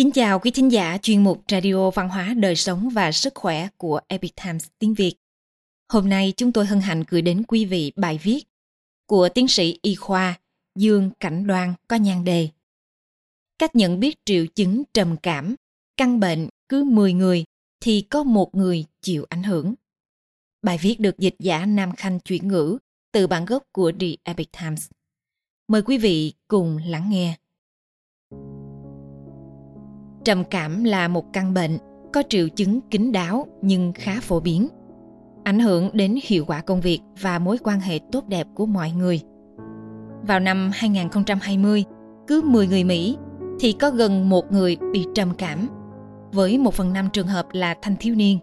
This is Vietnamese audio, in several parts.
Kính chào quý thính giả chuyên mục Radio Văn hóa Đời sống và Sức khỏe của Epic Times tiếng Việt. Hôm nay chúng tôi hân hạnh gửi đến quý vị bài viết của tiến sĩ y khoa Dương Cảnh Đoan có nhan đề Cách nhận biết triệu chứng trầm cảm, căn bệnh cứ 10 người thì có một người chịu ảnh hưởng. Bài viết được dịch giả Nam Khanh chuyển ngữ từ bản gốc của The Epic Times. Mời quý vị cùng lắng nghe. Trầm cảm là một căn bệnh có triệu chứng kín đáo nhưng khá phổ biến, ảnh hưởng đến hiệu quả công việc và mối quan hệ tốt đẹp của mọi người. Vào năm 2020, cứ 10 người Mỹ thì có gần một người bị trầm cảm, với một phần năm trường hợp là thanh thiếu niên.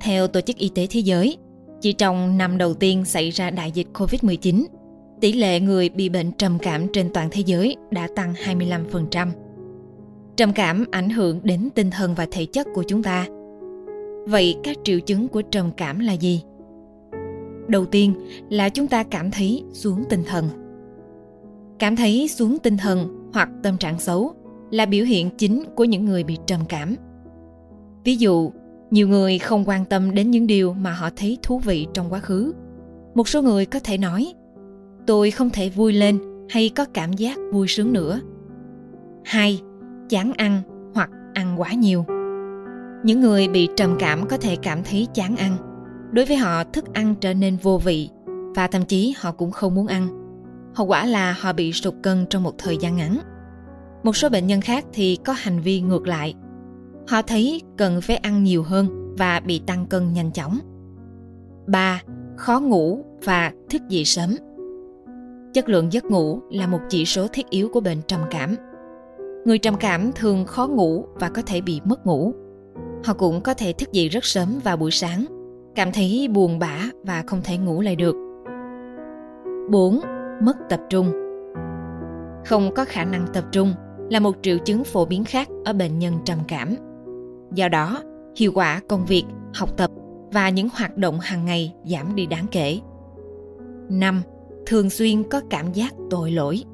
Theo Tổ chức Y tế Thế giới, chỉ trong năm đầu tiên xảy ra đại dịch COVID-19, tỷ lệ người bị bệnh trầm cảm trên toàn thế giới đã tăng 25%. Trầm cảm ảnh hưởng đến tinh thần và thể chất của chúng ta. Vậy các triệu chứng của trầm cảm là gì? Đầu tiên là chúng ta cảm thấy xuống tinh thần. Cảm thấy xuống tinh thần hoặc tâm trạng xấu là biểu hiện chính của những người bị trầm cảm. Ví dụ, nhiều người không quan tâm đến những điều mà họ thấy thú vị trong quá khứ. Một số người có thể nói, tôi không thể vui lên hay có cảm giác vui sướng nữa. Hai, chán ăn hoặc ăn quá nhiều. Những người bị trầm cảm có thể cảm thấy chán ăn. Đối với họ, thức ăn trở nên vô vị và thậm chí họ cũng không muốn ăn. Hậu quả là họ bị sụt cân trong một thời gian ngắn. Một số bệnh nhân khác thì có hành vi ngược lại. Họ thấy cần phải ăn nhiều hơn và bị tăng cân nhanh chóng. 3. Khó ngủ và thức dậy sớm. Chất lượng giấc ngủ là một chỉ số thiết yếu của bệnh trầm cảm. Người trầm cảm thường khó ngủ và có thể bị mất ngủ. Họ cũng có thể thức dậy rất sớm vào buổi sáng, cảm thấy buồn bã và không thể ngủ lại được. 4. Mất tập trung Không có khả năng tập trung là một triệu chứng phổ biến khác ở bệnh nhân trầm cảm. Do đó, hiệu quả công việc, học tập và những hoạt động hàng ngày giảm đi đáng kể. 5. Thường xuyên có cảm giác tội lỗi.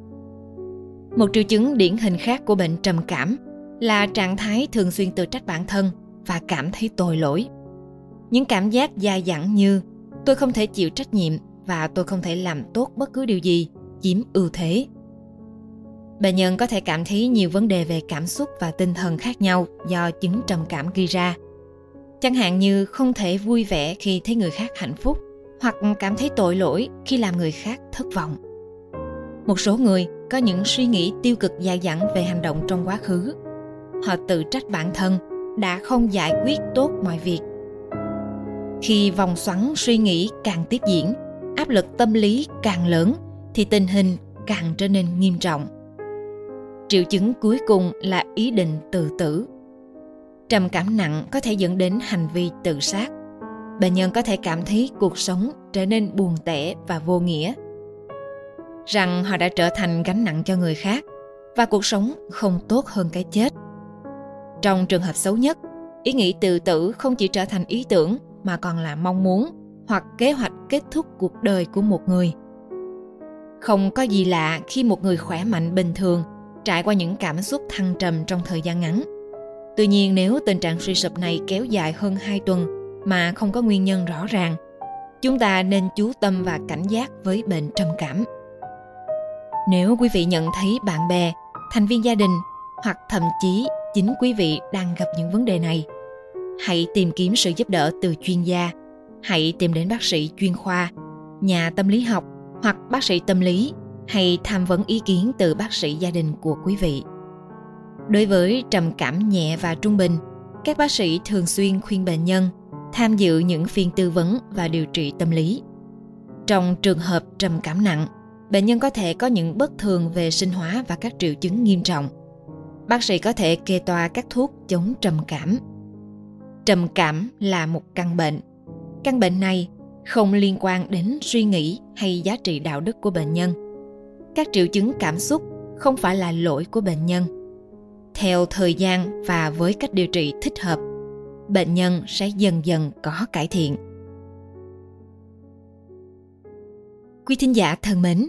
Một triệu chứng điển hình khác của bệnh trầm cảm là trạng thái thường xuyên tự trách bản thân và cảm thấy tội lỗi. Những cảm giác dai dẳng như, tôi không thể chịu trách nhiệm và tôi không thể làm tốt bất cứ điều gì, chiếm ưu thế. Bệnh nhân có thể cảm thấy nhiều vấn đề về cảm xúc và tinh thần khác nhau do chứng trầm cảm gây ra. Chẳng hạn như không thể vui vẻ khi thấy người khác hạnh phúc hoặc cảm thấy tội lỗi khi làm người khác thất vọng. Một số người có những suy nghĩ tiêu cực dài dẳng về hành động trong quá khứ. Họ tự trách bản thân đã không giải quyết tốt mọi việc. Khi vòng xoắn suy nghĩ càng tiếp diễn, áp lực tâm lý càng lớn thì tình hình càng trở nên nghiêm trọng. Triệu chứng cuối cùng là ý định tự tử. Trầm cảm nặng có thể dẫn đến hành vi tự sát. Bệnh nhân có thể cảm thấy cuộc sống trở nên buồn tẻ và vô nghĩa rằng họ đã trở thành gánh nặng cho người khác và cuộc sống không tốt hơn cái chết. Trong trường hợp xấu nhất, ý nghĩ tự tử không chỉ trở thành ý tưởng mà còn là mong muốn hoặc kế hoạch kết thúc cuộc đời của một người. Không có gì lạ khi một người khỏe mạnh bình thường trải qua những cảm xúc thăng trầm trong thời gian ngắn. Tuy nhiên, nếu tình trạng suy sụp này kéo dài hơn 2 tuần mà không có nguyên nhân rõ ràng, chúng ta nên chú tâm và cảnh giác với bệnh trầm cảm nếu quý vị nhận thấy bạn bè, thành viên gia đình hoặc thậm chí chính quý vị đang gặp những vấn đề này, hãy tìm kiếm sự giúp đỡ từ chuyên gia. Hãy tìm đến bác sĩ chuyên khoa, nhà tâm lý học hoặc bác sĩ tâm lý hay tham vấn ý kiến từ bác sĩ gia đình của quý vị. Đối với trầm cảm nhẹ và trung bình, các bác sĩ thường xuyên khuyên bệnh nhân tham dự những phiên tư vấn và điều trị tâm lý. Trong trường hợp trầm cảm nặng, bệnh nhân có thể có những bất thường về sinh hóa và các triệu chứng nghiêm trọng. Bác sĩ có thể kê toa các thuốc chống trầm cảm. Trầm cảm là một căn bệnh. Căn bệnh này không liên quan đến suy nghĩ hay giá trị đạo đức của bệnh nhân. Các triệu chứng cảm xúc không phải là lỗi của bệnh nhân. Theo thời gian và với cách điều trị thích hợp, bệnh nhân sẽ dần dần có cải thiện. Quý thính giả thân mến,